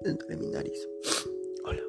dentro de mi nariz. Hola.